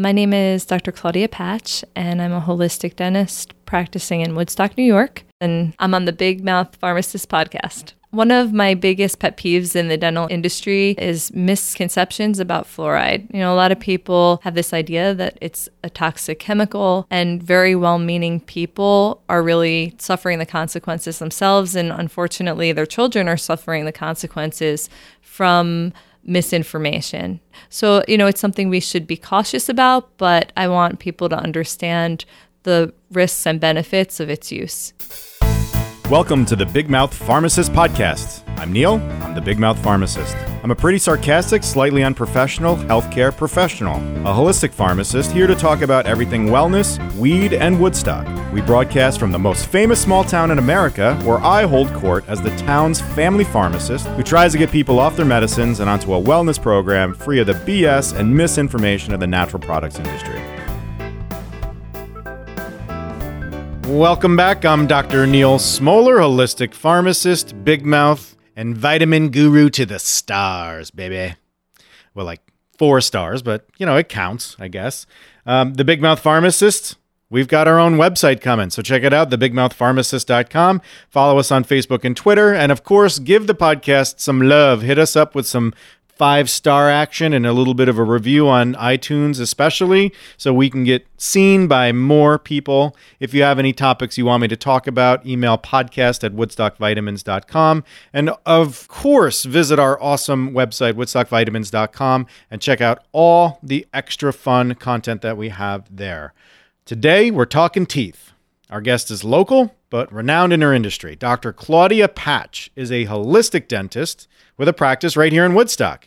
My name is Dr. Claudia Patch, and I'm a holistic dentist practicing in Woodstock, New York. And I'm on the Big Mouth Pharmacist podcast. One of my biggest pet peeves in the dental industry is misconceptions about fluoride. You know, a lot of people have this idea that it's a toxic chemical, and very well meaning people are really suffering the consequences themselves. And unfortunately, their children are suffering the consequences from misinformation. So, you know, it's something we should be cautious about, but I want people to understand the risks and benefits of its use. Welcome to the Big Mouth Pharmacist Podcast. I'm Neal, I'm the Big Mouth Pharmacist. I'm a pretty sarcastic, slightly unprofessional healthcare professional, a holistic pharmacist here to talk about everything wellness, weed, and Woodstock. We broadcast from the most famous small town in America, where I hold court as the town's family pharmacist who tries to get people off their medicines and onto a wellness program free of the BS and misinformation of the natural products industry. Welcome back. I'm Dr. Neal Smoller, holistic pharmacist, big mouth, and vitamin guru to the stars, baby. Well, like four stars, but you know, it counts, I guess. Um, the Big Mouth Pharmacist, we've got our own website coming. So check it out, thebigmouthpharmacist.com. Follow us on Facebook and Twitter. And of course, give the podcast some love. Hit us up with some five star action and a little bit of a review on iTunes, especially, so we can get seen by more people. If you have any topics you want me to talk about, email podcast at woodstockvitamins.com. And of course, visit our awesome website, woodstockvitamins.com, and check out all the extra fun content that we have there. Today, we're talking teeth. Our guest is local, but renowned in her industry. Dr. Claudia Patch is a holistic dentist with a practice right here in Woodstock.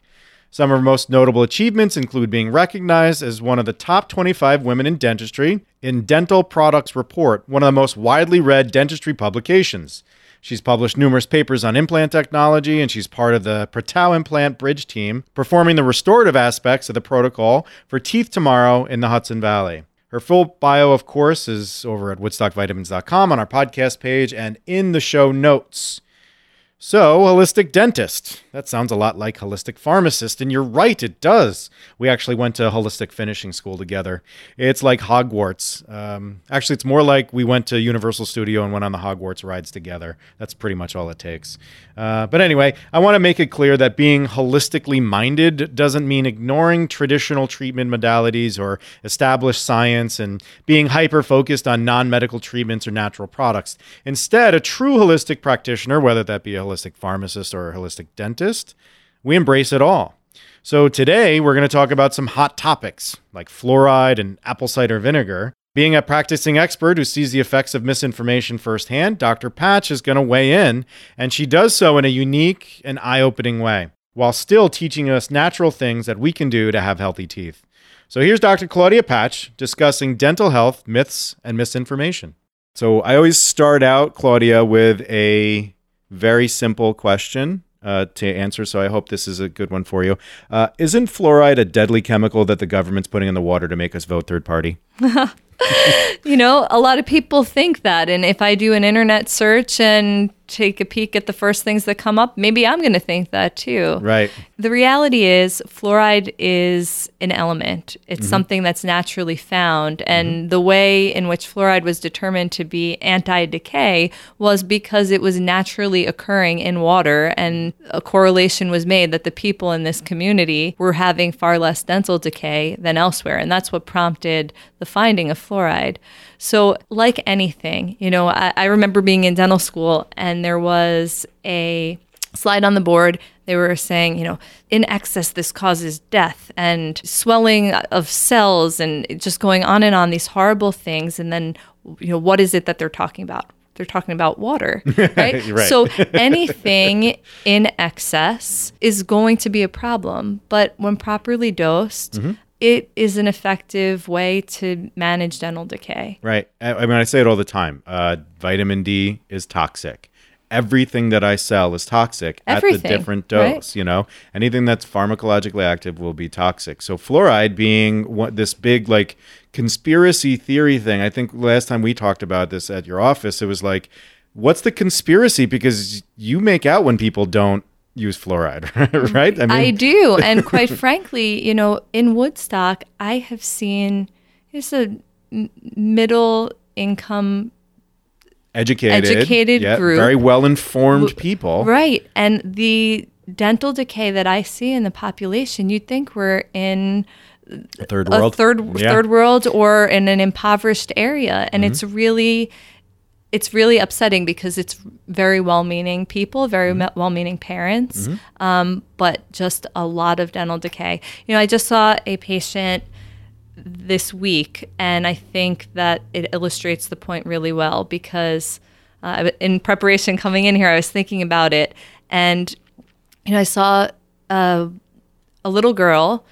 Some of her most notable achievements include being recognized as one of the top 25 women in dentistry in Dental Products Report, one of the most widely read dentistry publications. She's published numerous papers on implant technology, and she's part of the Prettau Implant Bridge team, performing the restorative aspects of the protocol for Teeth Tomorrow in the Hudson Valley. Her full bio, of course, is over at woodstockvitamins.com on our podcast page and in the show notes. So, holistic dentist. That sounds a lot like holistic pharmacist, and you're right, it does. We actually went to holistic finishing school together. It's like Hogwarts. Um, actually, it's more like we went to Universal Studio and went on the Hogwarts rides together. That's pretty much all it takes. Uh, but anyway, I want to make it clear that being holistically minded doesn't mean ignoring traditional treatment modalities or established science and being hyper focused on non medical treatments or natural products. Instead, a true holistic practitioner, whether that be a holistic pharmacist or a holistic dentist. We embrace it all. So today we're going to talk about some hot topics like fluoride and apple cider vinegar. Being a practicing expert who sees the effects of misinformation firsthand, Dr. Patch is going to weigh in, and she does so in a unique and eye opening way, while still teaching us natural things that we can do to have healthy teeth. So here's Dr. Claudia Patch discussing dental health myths and misinformation. So I always start out, Claudia, with a very simple question uh, to answer, so I hope this is a good one for you. Uh, isn't fluoride a deadly chemical that the government's putting in the water to make us vote third party? you know, a lot of people think that. And if I do an internet search and take a peek at the first things that come up, maybe I'm going to think that too. Right. The reality is, fluoride is an element, it's mm-hmm. something that's naturally found. And mm-hmm. the way in which fluoride was determined to be anti decay was because it was naturally occurring in water. And a correlation was made that the people in this community were having far less dental decay than elsewhere. And that's what prompted the finding of fluoride. So, like anything, you know, I, I remember being in dental school and there was a slide on the board. They were saying you know in excess this causes death and swelling of cells and just going on and on these horrible things. And then you know what is it that they're talking about? They're talking about water right, right. so anything in excess is going to be a problem. But when properly dosed mm-hmm it is an effective way to manage dental decay. Right. I, I mean, I say it all the time. Uh, vitamin D is toxic. Everything that I sell is toxic Everything, at the different dose. Right? You know, anything that's pharmacologically active will be toxic. So fluoride being what this big like conspiracy theory thing. I think last time we talked about this at your office, it was like, what's the conspiracy? Because you make out when people don't use fluoride, right? I, I do. And quite frankly, you know, in Woodstock, I have seen it's a middle income educated, educated yeah, group. very well informed people. Right. And the dental decay that I see in the population, you'd think we're in A third world. a third Yeah. third world or in an impoverished area and Mm-hmm. it's really it's really upsetting because it's very well-meaning people very Mm-hmm. well-meaning parents um, but just a lot of dental decay you know i just saw a patient this week and i think that it illustrates the point really well because uh, in preparation coming in here i was thinking about it and you know i saw uh, a little girl.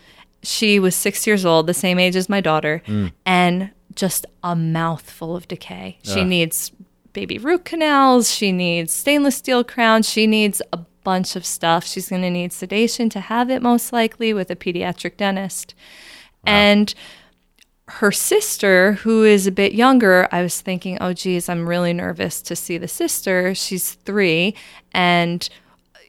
She was six years old, the same age as my daughter, and just a mouthful of decay. She needs baby root canals. She needs stainless steel crowns. She needs a bunch of stuff. She's going to need sedation to have it, most likely, with a pediatric dentist. And her sister, who is a bit younger, I was thinking, oh, geez, I'm really nervous to see the sister. She's three. And,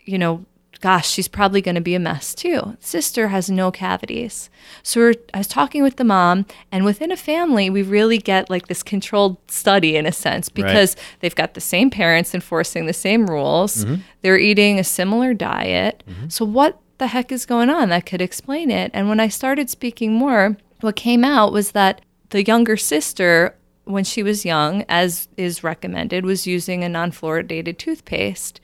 you know, gosh, she's probably going to be a mess too. Sister has no cavities. So we're, I was talking with the mom, and within a family, we really get like this controlled study in a sense because they've got the same parents enforcing the same rules. Mm-hmm. They're eating a similar diet. Mm-hmm. So, what the heck is going on that could explain it? And when I started speaking more, what came out was that the younger sister, when she was young, as is recommended, was using a non fluoridated toothpaste.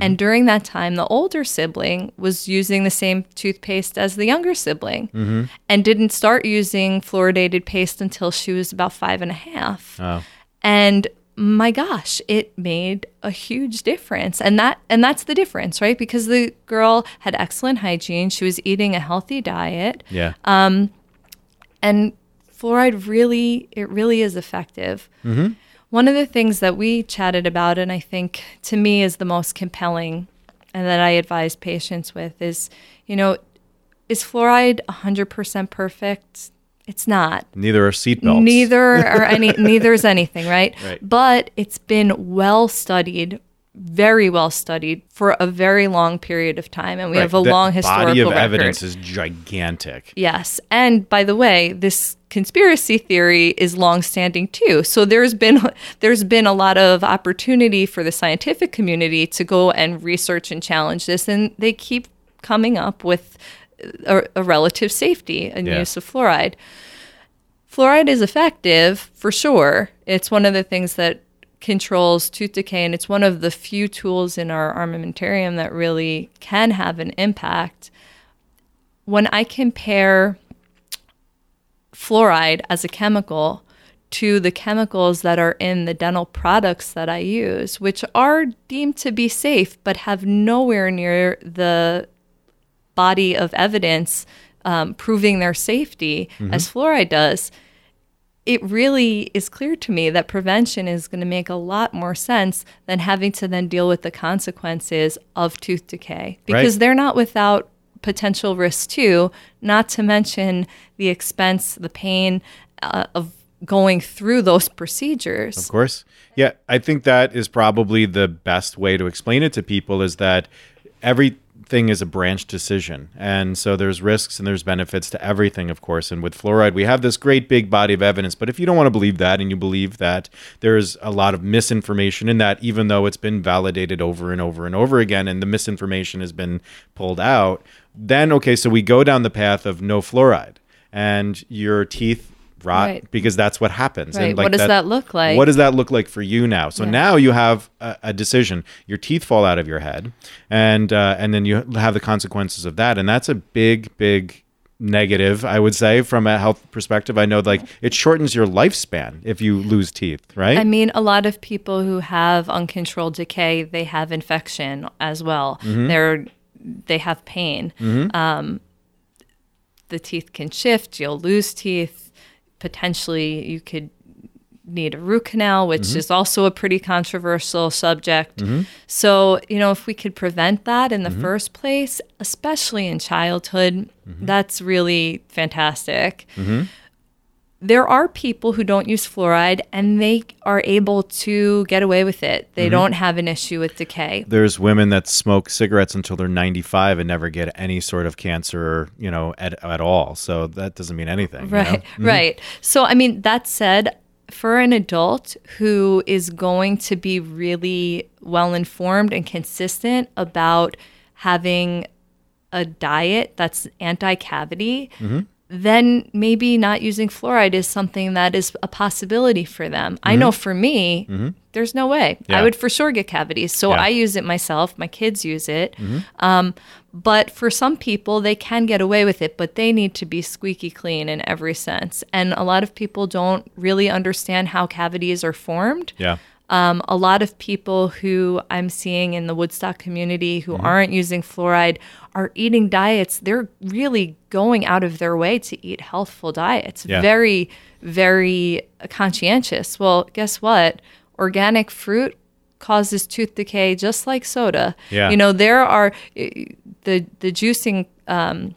And mm-hmm. during that time, the older sibling was using the same toothpaste as the younger sibling mm-hmm. and didn't start using fluoridated paste until she was about five and a half. Oh. And my gosh, it made a huge difference. And that and that's the difference, right? Because the girl had excellent hygiene, she was eating a healthy diet, Yeah. Um, and fluoride really it really is effective mm-hmm. One of the things that we chatted about and i think to me is the most compelling and that i advise patients with is you know is fluoride 100% perfect it's not Neither are seatbelts. neither are any neither is anything right? Right. but it's been well studied very well studied for a very long period of time and we Right. have a The long historical body of record. evidence is gigantic. Yes. And by the way, this conspiracy theory is longstanding too. So there's been there's been a lot of opportunity for the scientific community to go and research and challenge this and they keep coming up with a, a relative safety and Yeah. use of fluoride. Fluoride is effective for sure. It's one of the things that controls tooth decay, and it's one of the few tools in our armamentarium that really can have an impact. When I compare fluoride as a chemical to the chemicals that are in the dental products that I use, which are deemed to be safe but have nowhere near the body of evidence um, proving their safety as fluoride does, it really is clear to me that prevention is going to make a lot more sense than having to then deal with the consequences of tooth decay because Right. they're not without potential risks too, not to mention the expense, the pain uh, of going through those procedures. Of course. Yeah, I think that is probably the best way to explain it to people is that everything is a branch decision. And so there's risks and there's benefits to everything, of course. And with fluoride, we have this great big body of evidence. But if you don't want to believe that and you believe that there's a lot of misinformation in that, even though it's been validated over and over and over again and the misinformation has been pulled out, then okay, so we go down the path of no fluoride and your teeth rot Right. because that's what happens. Right. And What does that look like? What does that look like for you now? So Yeah. now you have a, a decision. Your teeth fall out of your head, and uh, and then you have the consequences of that, and that's a big, big negative. I would say from a health perspective. I know like it shortens your lifespan if you lose teeth, right? I mean, a lot of people who have uncontrolled decay, they have infection as well. They're they have pain. Um, the teeth can shift. You'll lose teeth. Potentially, you could need a root canal, which mm-hmm. is also a pretty controversial subject. Mm-hmm. So, you know, if we could prevent that in the mm-hmm. first place, especially in childhood, that's really fantastic. There are people who don't use fluoride and they are able to get away with it. They don't have an issue with decay. There's women that smoke cigarettes until they're 95 and never get any sort of cancer, you know, at, at all. So that doesn't mean anything. you know? Right, right. So, I mean, that said, for an adult who is going to be really well informed and consistent about having a diet that's anti cavity, Mm-hmm. Then maybe not using fluoride is something that is a possibility for them. I know for me, there's no way. Mm-hmm. Yeah. I would for sure get cavities. So Yeah. I use it myself. My kids use it. Um, but for some people, they can get away with it, but they need to be squeaky clean in every sense. And a lot of people don't really understand how cavities are formed. Yeah. Um, a lot of people who I'm seeing in the Woodstock community who aren't using fluoride are eating diets. They're really going out of their way to eat healthful diets. Yeah. Very, very conscientious. Well, guess what? Organic fruit causes tooth decay just like soda. Yeah. You know, there are eh, the the juicing um,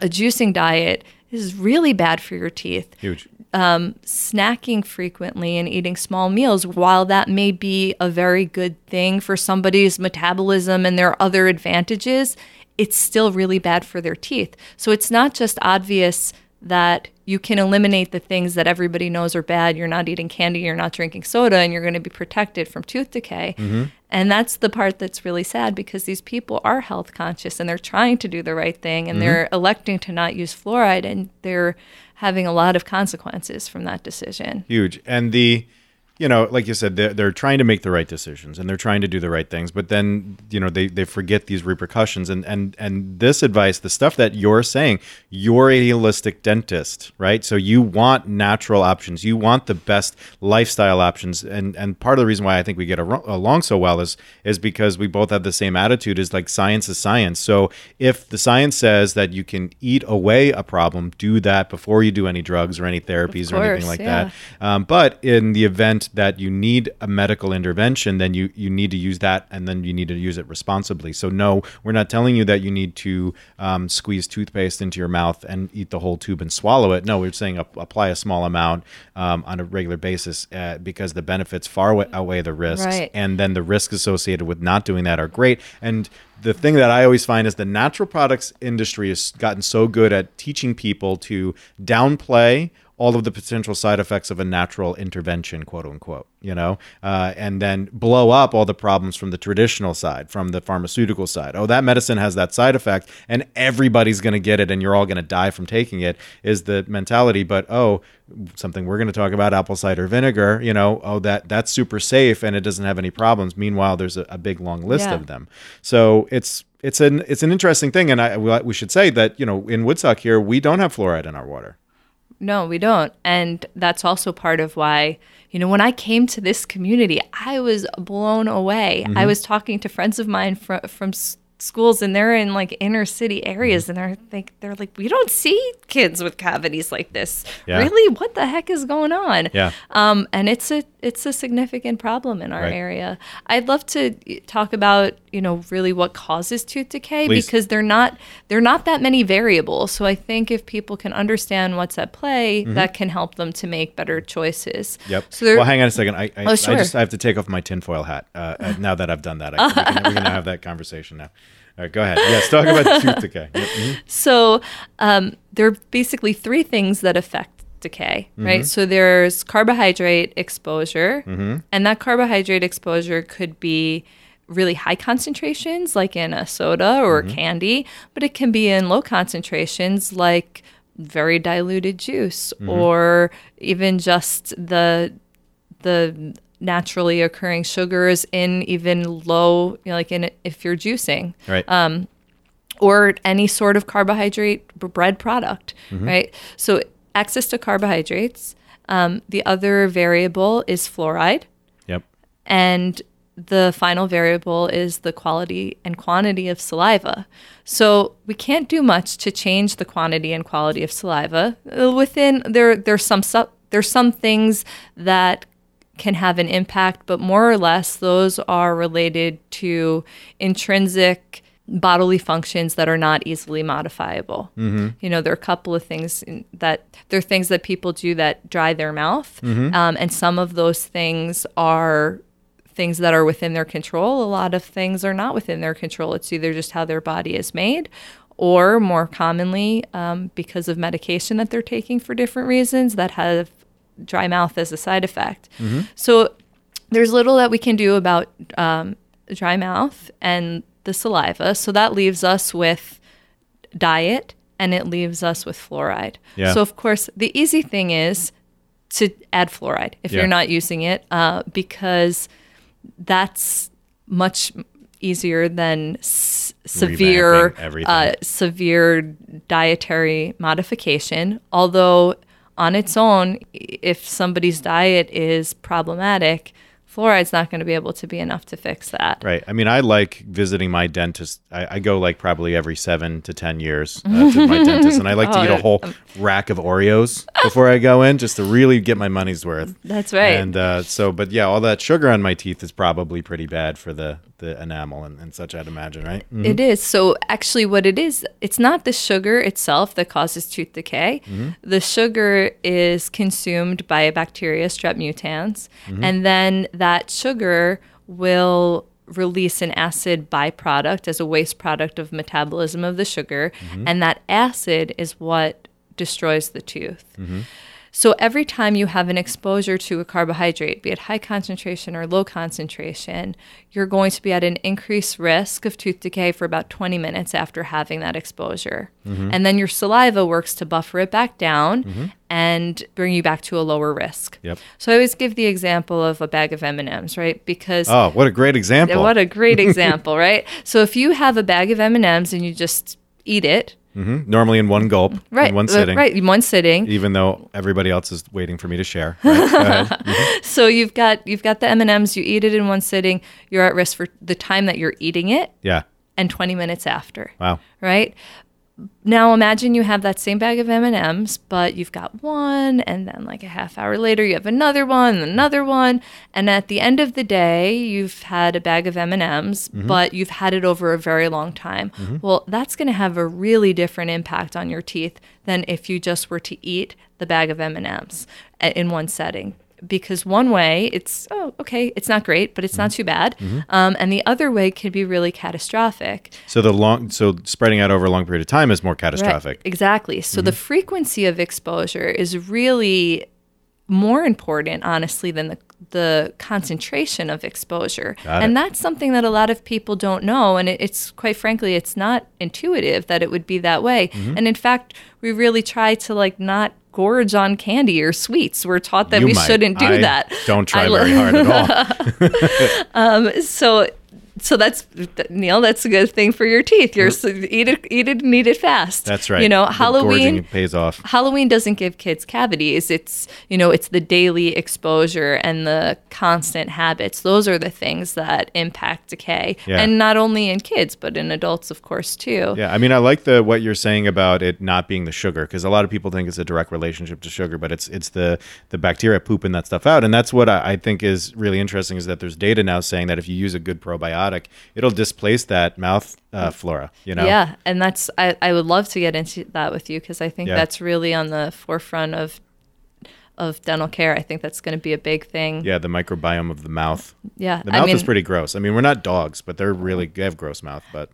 a juicing diet is really bad for your teeth Huge. Um, snacking frequently and eating small meals, while that may be a very good thing for somebody's metabolism and their other advantages, it's still really bad for their teeth. So it's not just obvious that you can eliminate the things that everybody knows are bad. You're not eating candy, you're not drinking soda, and you're going to be protected from tooth decay. Mm-hmm. And that's the part that's really sad because these people are health conscious and they're trying to do the right thing and they're mm-hmm. electing to not use fluoride and they're having a lot of consequences from that decision. Huge. And the, you know, like you said, they're, they're trying to make the right decisions and they're trying to do the right things, but then, you know, they, they forget these repercussions. And, and, and this advice, the stuff that you're saying, you're a holistic dentist, right? So you want natural options. You want the best lifestyle options. And, and part of the reason why I think we get along so well is, is because we both have the same attitude is like science is science. So if the science says that you can eat away a problem, do that before you do any drugs or any therapies or anything like yeah. that. Um, but in the event that you need a medical intervention, then you, you need to use that and then you need to use it responsibly. So, no, we're not telling you that you need to um, squeeze toothpaste into your mouth and eat the whole tube and swallow it. No, we're saying ap- apply a small amount um, on a regular basis uh, because the benefits far wa- outweigh the risks. Right. And then the risks associated with not doing that are great. And the thing that I always find is the natural products industry has gotten so good at teaching people to downplay all of the potential side effects of a natural intervention, quote unquote, you know, uh, and then blow up all the problems from the traditional side, from the pharmaceutical side. Oh, that medicine has that side effect, and everybody's going to get it, and you're all going to die from taking it, is the mentality. But oh, something we're going to talk about, apple cider vinegar, you know, oh, that that's super safe and it doesn't have any problems. Meanwhile, there's a, a big long list Yeah. of them. So it's it's an it's an interesting thing, and I we should say that you know in Woodstock here we don't have fluoride in our water. No, we don't. And that's also part of why, you know, when I came to this community, I was blown away. I mm-hmm. was talking to friends of mine from from schools and they're in like inner city areas and they're like they're like we don't see kids with cavities like this. Yeah. Really? What the heck is going on? Yeah. Um, and it's a it's a significant problem in our Right. area. I'd love to talk about you know really what causes tooth decay Please. because they're not they're not that many variables. So I think if people can understand what's at play, that can help them to make better choices. Yep. So well, hang on a second. I I, Oh, sure. I just I have to take off my tinfoil hat. Uh, uh, now that I've done that, I, we can, we're gonna have that conversation now. All right, go ahead. Yes, talk about tooth decay. Yep. mhm. So um, there are basically three things that affect decay, right? So there's carbohydrate exposure, and that carbohydrate exposure could be really high concentrations, like in a soda or candy, but it can be in low concentrations, like very diluted juice, or even just the the naturally occurring sugars in even low, you know, like in if you're juicing Right. Um, or any sort of carbohydrate b- bread product, right? So access to carbohydrates. Um, the other variable is fluoride, yep. and the final variable is the quality and quantity of saliva. So we can't do much to change the quantity and quality of saliva. Uh, Within there, there's some su- there's some things that can have an impact, but more or less those are related to intrinsic bodily functions that are not easily modifiable. You know, there are a couple of things that there are things that people do that dry their mouth, um, and some of those things are things that are within their control. A lot of things are not within their control. It's either just how their body is made, or more commonly, um, because of medication that they're taking for different reasons that have dry mouth as a side effect. So there's little that we can do about um, dry mouth and the saliva. So that leaves us with diet and it leaves us with fluoride. Yeah. So, of course, the easy thing is to add fluoride if Yeah. you're not using it uh, because that's much easier than s- severe uh, severe dietary modification although on its own if somebody's diet is problematic fluoride's not going to be able to be enough to fix that Right. I mean, I like visiting my dentist. I, I go like probably every seven to 10 years uh, to my dentist, and I like to eat a Oh, whole rack of Oreos before I go in just to really get my money's worth. that's right And uh, so, but yeah, all that sugar on my teeth is probably pretty bad for the, the enamel and, and such, I'd imagine, right? Mm. It mm-hmm. is. So actually what it is, it's not the sugar itself that causes tooth decay. Mm-hmm. The sugar is consumed by a bacteria, Strep mutans, mm-hmm. and then that sugar will release an acid byproduct as a waste product of metabolism of the sugar, and that acid is what destroys the tooth. So every time you have an exposure to a carbohydrate, be it high concentration or low concentration, you're going to be at an increased risk of tooth decay for about 20 minutes after having that exposure. Mm-hmm. And then your saliva works to buffer it back down mm-hmm. and bring you back to a lower risk. Yep. So I always give the example of a bag of M&Ms, right? Because Oh, what a great example. what a great example, right? So if you have a bag of M&Ms and you just eat it, Mhm. Normally in one gulp, right, in one uh, sitting, right, in one sitting, even though everybody else is waiting for me to share. Right? Ahead. So you've got you've got the M and M's. You eat it in one sitting. You're at risk for the time that you're eating it Yeah. and 20 minutes after. Wow. Right. Now imagine you have that same bag of M and M's, but you've got one, and then like a half hour later you have another one, and another one, and at the end of the day you've had a bag of M and M's, but you've had it over a very long time. Mm-hmm. Well, that's going to have a really different impact on your teeth than if you just were to eat the bag of M and M's eh, in one setting because one way it's oh okay it's not great but it's not too bad. Um, and the other way can be really catastrophic. So the long, so spreading out over a long period of time is more catastrophic. Right, exactly. So the frequency of exposure is really more important honestly than the the concentration of exposure. And that's something that a lot of people don't know. And it, it's quite frankly it's not intuitive that it would be that way. Mm-hmm. and in fact we really try to like not gorge on candy or sweets we're taught that You we might. shouldn't do I that Don't try I very hard at all. Um, so so that's Neal. That's a good thing for your teeth. You're eat it, eat it, and eat it fast. That's right. You know, The Halloween. pays off. Halloween doesn't give kids cavities. It's you know, it's the daily exposure and the constant habits. Those are the things that impact decay, Yeah. and not only in kids but in adults, of course, too. Yeah, I mean, I like the what you're saying about it not being the sugar because a lot of people think it's a direct relationship to sugar, but it's it's the the bacteria pooping that stuff out, and that's what I, I think is really interesting is that there's data now saying that if you use a good probiotic, it'll displace that mouth uh, flora. You know, Yeah, and that's I, I would love to get into that with you because I think Yeah. that's really on the forefront of of dental care. I think that's going to be a big thing. yeah, the microbiome of the mouth. Yeah, The I mouth mean, is pretty gross. I mean, we're not dogs, but they're really they have gross mouth, but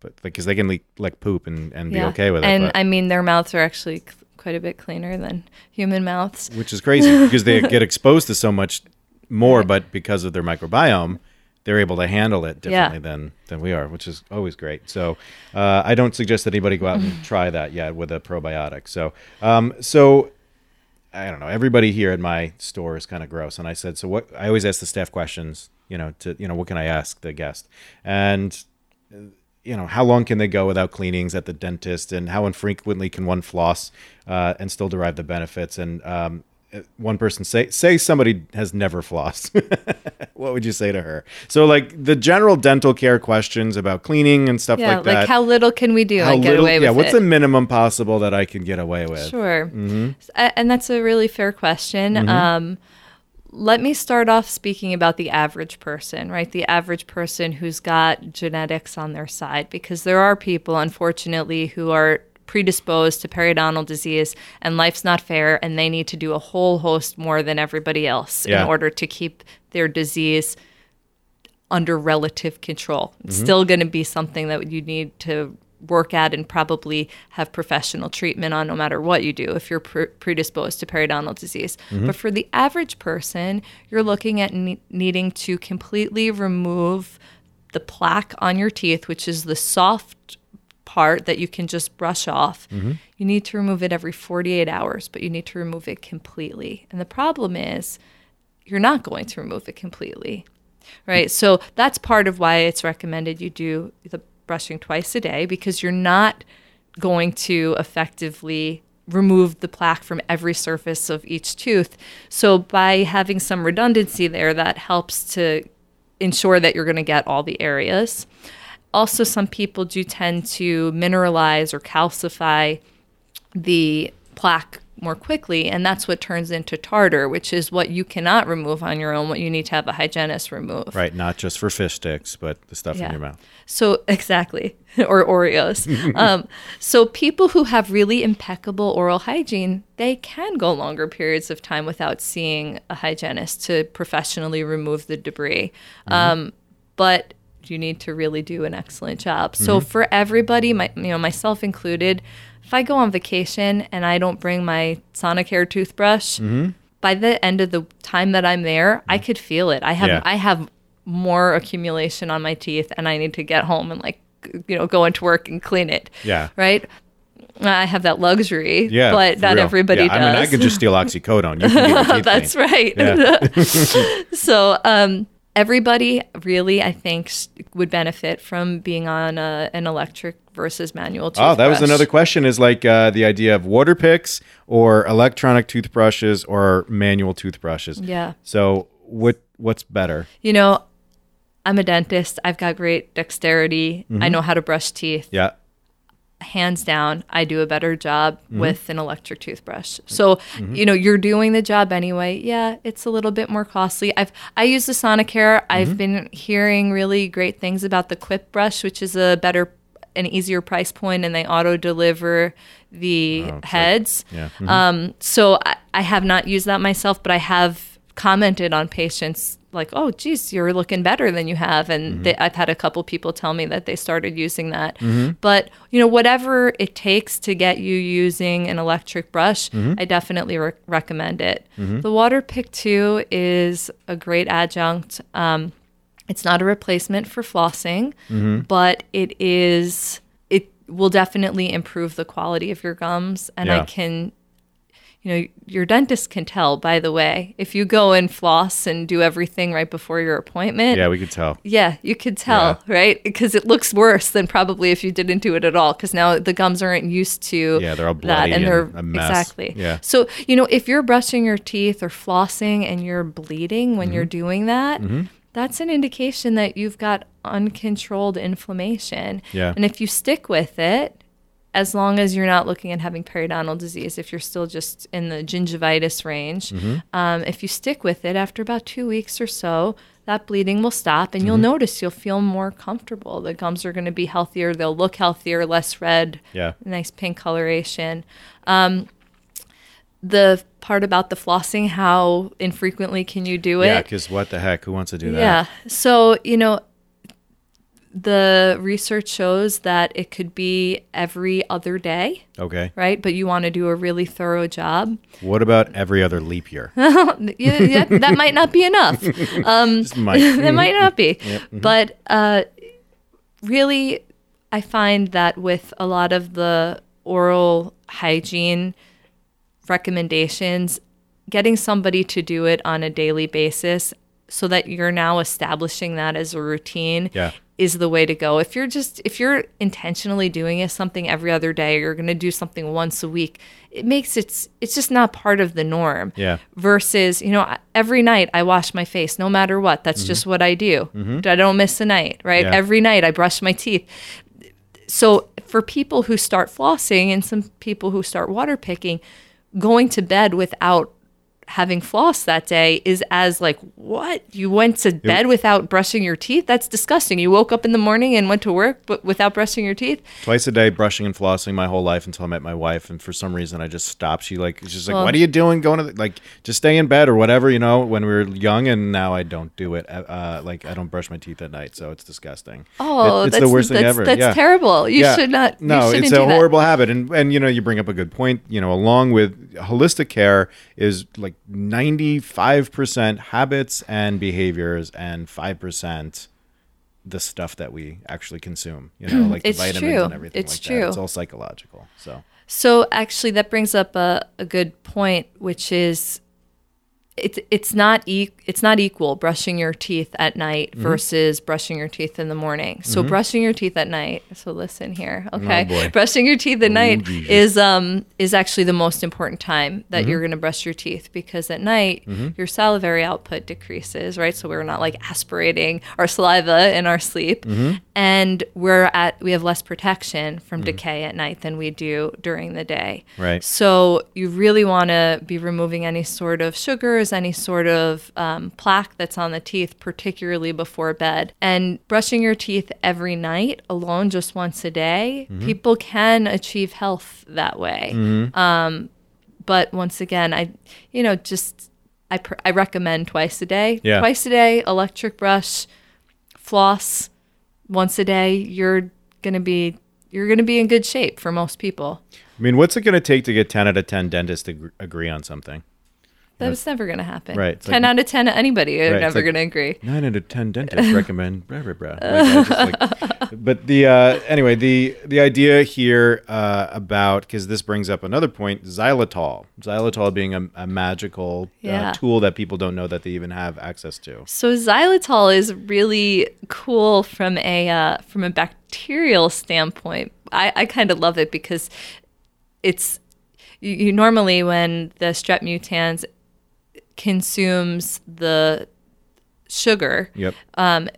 but because they can leak like poop and, and be yeah. okay with it. And but- I mean, their mouths are actually quite a bit cleaner than human mouths. which is crazy because they get exposed to so much more, but because of their microbiome, they're able to handle it Yeah. differently than than we are, which is always great. So uh, I don't suggest that anybody go out and try that yet with a probiotic. So um, so I don't know. Everybody here at my store is kind of gross, and I said, so what? I always ask the staff questions. You know, to you know, what can I ask the guest? And you know, how long can they go without cleanings at the dentist, and how infrequently can one floss uh, and still derive the benefits? And um, uh, one person say say somebody has never flossed. what would you say to her? So, like the general dental care questions about cleaning and stuff Yeah, like that like, how little can we do How and get little- away with yeah, what's it? the minimum possible that I can get away with? Sure. Mm-hmm. And that's a really fair question. Um, let me start off speaking about the average person, right? The average person who's got genetics on their side, because there are people, unfortunately, who are predisposed to periodontal disease and life's not fair and they need to do a whole host more than everybody else Yeah. in order to keep their disease under relative control. It's mm-hmm. still going to be something that you need to work at and probably have professional treatment on no matter what you do if you're pre- predisposed to periodontal disease. Mm-hmm. But for the average person, you're looking at ne- needing to completely remove the plaque on your teeth, which is the soft part that you can just brush off. Mm-hmm. You need to remove it every 48 hours, but you need to remove it completely. And the problem is, you're not going to remove it completely. Right. So that's part of why it's recommended you do the brushing twice a day because you're not going to effectively remove the plaque from every surface of each tooth. So by having some redundancy there, that helps to ensure that you're going to get all the areas. Also, some people do tend to mineralize or calcify the plaque more quickly, and that's what turns into tartar, which is what you cannot remove on your own, what you need to have a hygienist remove. Right, not just for fish sticks, but the stuff Yeah. in your mouth. So exactly, or Oreos. um, so people who have really impeccable oral hygiene, they can go longer periods of time without seeing a hygienist to professionally remove the debris. Um, but you need to really do an excellent job. So mm-hmm. for everybody, my you know myself included, if I go on vacation and I don't bring my Sonicare toothbrush, mm-hmm. by the end of the time that I'm there, I mm. could feel it. I have Yeah. I have more accumulation on my teeth and I need to get home and like you know go into work and clean it. Yeah. Right? I have that luxury, Yeah, but not real. everybody yeah, does. I mean, I could just steal oxycodone. You can get That's right. Yeah. so um, everybody really, I think, would benefit from being on a, an electric versus manual toothbrush. Oh, that was another question. Is like uh, the idea of water picks or electronic toothbrushes or manual toothbrushes. Yeah. So what what's better? You know, I'm a dentist. I've got great dexterity. Mm-hmm. I know how to brush teeth. Yeah. Hands down, I do a better job Mm-hmm. with an electric toothbrush. So, you know, you're doing the job anyway. Yeah, it's a little bit more costly. I've I use the Sonicare. Mm-hmm. I've been hearing really great things about the Quip brush, which is a better an easier price point and they auto deliver the heads. Yeah. Mhm. Um, so I, I have not used that myself, but I have commented on patients like, "Oh, geez, you're looking better than you have," and mm-hmm. they, I've had a couple people tell me that they started using that. Mm-hmm. But you know, whatever it takes to get you using an electric brush, mm-hmm. I definitely re- recommend it. The Water Pick too is a great adjunct. Um, it's not a replacement for flossing, but it is. It will definitely improve the quality of your gums, and I can you know, your dentist can tell, by the way, if you go and floss and do everything right before your appointment. Yeah, we could tell. Yeah, you could tell, right? Because it looks worse than probably if you didn't do it at all. Because now the gums aren't used to Yeah, they're all that, and and they're a mess. exactly. Yeah. So you know, if you're brushing your teeth or flossing and you're bleeding when you're Mm-hmm. doing that, that's an indication that you've got uncontrolled inflammation. Yeah. And if you stick with it, as long as you're not looking at having periodontal disease, if you're still just in the gingivitis range, Mm-hmm. um, if you stick with it after about two weeks or so, that bleeding will stop and Mm-hmm. you'll notice you'll feel more comfortable. The gums are going to be healthier, they'll look healthier, less red, Yeah. nice pink coloration. Um, the part about the flossing, how infrequently can you do it? Yeah, because what the heck? Who wants to do that? Yeah. So, you know, the research shows that it could be every other day, Okay. right? But you want to do a really thorough job. What about every other leap year? yeah, yeah, that might not be enough. Um, might. that might not be. But uh, really, I find that with a lot of the oral hygiene recommendations, getting somebody to do it on a daily basis so that you're now establishing that as a routine Yeah. Is the way to go. If you're just if you're intentionally doing something every other day, you're going to do something once a week. It makes it's it's just not part of the norm. Yeah. Versus, you know, every night I wash my face no matter what. That's just what I do. I don't miss a night, right? Mm-hmm. Yeah. Every night I brush my teeth. So for people who start flossing and some people who start water picking, going to bed without having floss that day is as like what you went to bed without brushing your teeth that's disgusting you woke up in the morning and went to work but without brushing your teeth Twice a day, brushing and flossing my whole life until I met my wife, and for some reason I just stopped. She like she's just like, Well- "What are you doing? Going to the, like just stay in bed or whatever?" You know, when we were young, and now I don't do it. Uh, like I don't brush my teeth at night, so it's disgusting. oh It- it's that's, the worst thing that's, ever. that's yeah. terrible you Yeah. should not No, it's a that. horrible habit, and and you know you bring up a good point. You know, along with holistic care is like ninety five percent habits and behaviors, and five percent the stuff that we actually consume. You know, mm. like the vitamins true. and everything It's like true. that. It's all psychological. So So actually, that brings up a, a good point, which is it's it's not e- it's not equal brushing your teeth at night Mm-hmm. versus brushing your teeth in the morning. So brushing your teeth at night. So listen here, okay? Oh, brushing your teeth at night Jesus. is um is actually the most important time that Mm-hmm. you're going to brush your teeth because at night your salivary output decreases, right? So we're not like aspirating our saliva in our sleep, Mm-hmm. and we're at we have less protection from decay at night than we do during the day. Right. So you really want to be removing any sort of sugars, any sort of um, plaque that's on the teeth, particularly before bed. And brushing your teeth every night alone, just once a day, Mm-hmm. people can achieve health that way. Um, but once again, I, you know, just I, pr- I recommend twice a day. Yeah. Twice a day, electric brush, floss once a day. You're gonna be you're gonna be in good shape for most people. I mean, what's it going to take to get ten out of ten dentists to agree on something? That was never going to happen. Right, 10 like- out of 10 anybody are Right, never like- going to agree. Nine out of ten dentists recommend blah blah blah. Like, like- but the uh, anyway, the the idea here uh, about because this brings up another point: xylitol. Xylitol being a, a magical Yeah. uh, tool that people don't know that they even have access to. So xylitol is really cool from a uh, from a bacterial standpoint. I, I kind of love it because it's you, you normally when the strep mutans consumes the sugar, Yep. Um,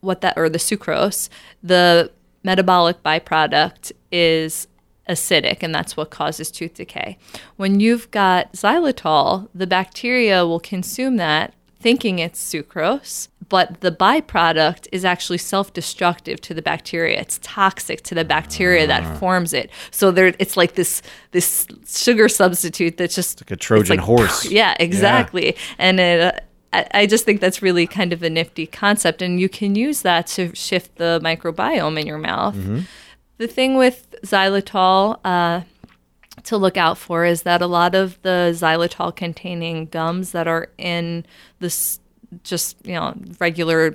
what that or the sucrose, the metabolic byproduct is acidic and that's what causes tooth decay. When you've got xylitol, the bacteria will consume that thinking it's sucrose, but the byproduct is actually self-destructive to the bacteria. It's toxic to the bacteria that forms it. So there it's like this this sugar substitute that's just like a Trojan it's horse. Yeah, exactly. And it uh, I I just think that's really kind of a nifty concept, and you can use that to shift the microbiome in your mouth. Mm-hmm. The thing with xylitol uh, to look out for is that a lot of the xylitol containing gums that are in this just you know regular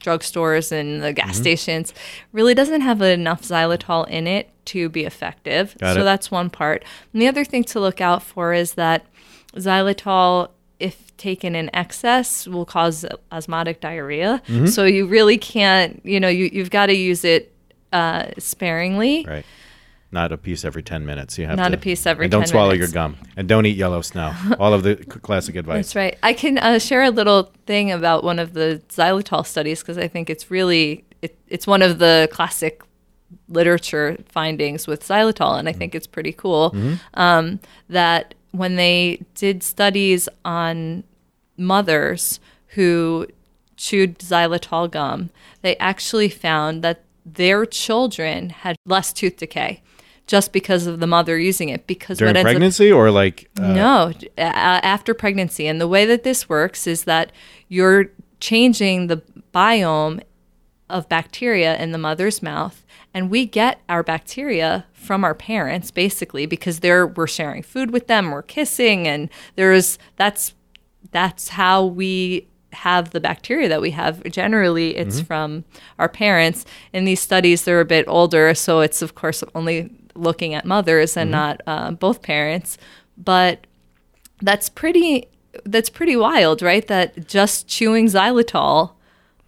drugstores and the Mm-hmm. gas stations really doesn't have enough xylitol in it to be effective. Got so it. that's one part. And the other thing to look out for is that xylitol if taken in excess will cause osmotic diarrhea. Mm-hmm. So you really can't, you know, you, you've got to use it uh, sparingly. Right. Not a piece every ten minutes. You have Not to, a piece every and don't 10 swallow minutes. your gum and don't eat yellow snow. All of the classic advice. That's right. I can uh, share a little thing about one of the xylitol studies because I think it's really it, it's one of the classic literature findings with xylitol, and I think it's pretty cool um, that when they did studies on mothers who chewed xylitol gum, they actually found that their children had less tooth decay just because of the mother using it. Because During ends up pregnancy or like uh, no, a- after pregnancy. And the way that this works is that you're changing the biome of bacteria in the mother's mouth. And we get our bacteria from our parents basically because they're we're sharing food with them, we're kissing, and there's that's that's how we have the bacteria that we have. Generally, it's from our parents. In these studies, they're a bit older, so it's of course only looking at mothers and not uh, both parents. But that's pretty. That's pretty wild, right? That just chewing xylitol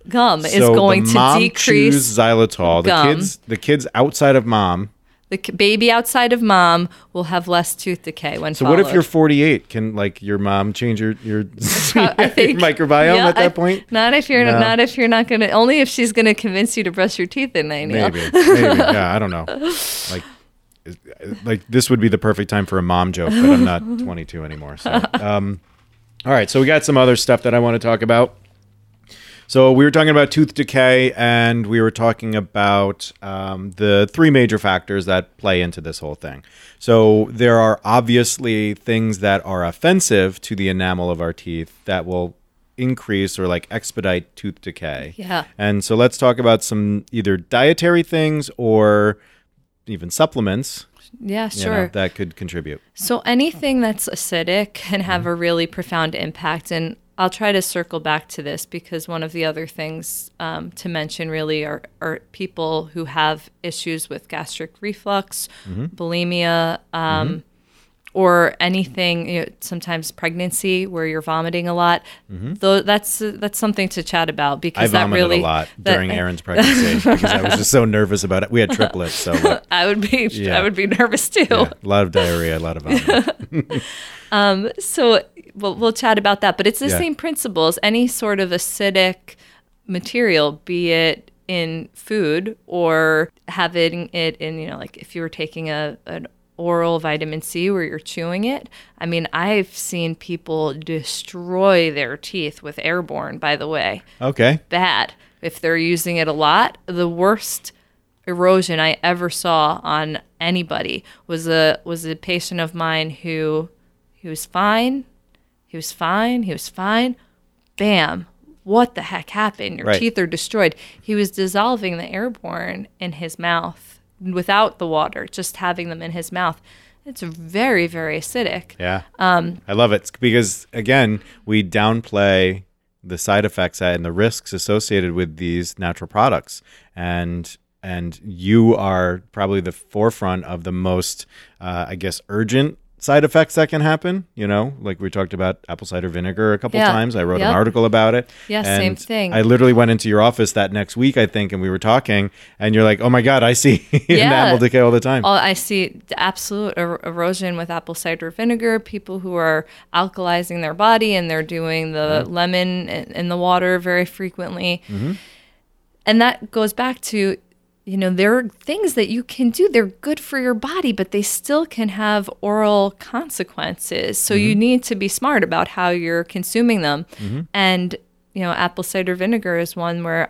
gum is going the to decrease xylitol. The kids, the kids outside of mom. the baby outside of mom will have less tooth decay when So what if you're 48? Can like your mom change your your I think microbiome yeah, at that I- point? Not if you're No. not if you're not gonna. Only if she's gonna convince you to brush your teeth at night. Maybe, maybe. Yeah, I don't know. Like, like this would be the perfect time for a mom joke, but I'm not 22 anymore. So, um, All right, so we got some other stuff that I want to talk about. So we were talking about tooth decay, and we were talking about um, the three major factors that play into this whole thing. So there are obviously things that are offensive to the enamel of our teeth that will increase or like expedite tooth decay. Yeah. And so let's talk about some either dietary things or even supplements Yeah, you sure. know, that could contribute. So anything that's acidic can have a really profound impact. And I'll try to circle back to this because one of the other things um, to mention really are, are people who have issues with gastric reflux, bulimia, um, or anything. You know, sometimes pregnancy where you're vomiting a lot. Mm-hmm. Though that's that's something to chat about because I that vomited really a lot that- during Aaron's pregnancy because I was just so nervous about it. We had triplets, so like, I would be Yeah. I would be nervous too. yeah, a lot of diarrhea, a lot of vomiting. Um, so we'll, we'll chat about that but it's the Yeah. same principles any sort of acidic material be it in food or having it in you know like if you were taking a an oral vitamin C where you're chewing it. I mean i've seen people destroy their teeth with airborne by the way. Okay. bad. If they're using it a lot the worst erosion i ever saw on anybody was a was a patient of mine who he was fine he was fine he was fine. Bam. What the heck happened? Your Right. teeth are destroyed. He was dissolving the airborne in his mouth without the water just having them in his mouth it's very very acidic. Yeah. Um, I love it. Because again, we downplay the side effects and the risks associated with these natural products, and and you are probably the forefront of the most, uh, I guess, urgent side effects that can happen. You know, like we talked about apple cider vinegar a couple Yeah. times. I wrote an article about it. Yeah, same thing. I literally went into your office that next week, I think, and we were talking, and you're like, "Oh my god, I see enamel decay all the time." Oh, I see the absolute er- erosion with apple cider vinegar. People who are alkalizing their body and they're doing the lemon in, in the water very frequently. And that goes back to, you know, there are things that you can do. They're good for your body, but they still can have oral consequences. So you mm-hmm. need to be smart about how you're consuming them. Mm-hmm. And, you know, apple cider vinegar is one where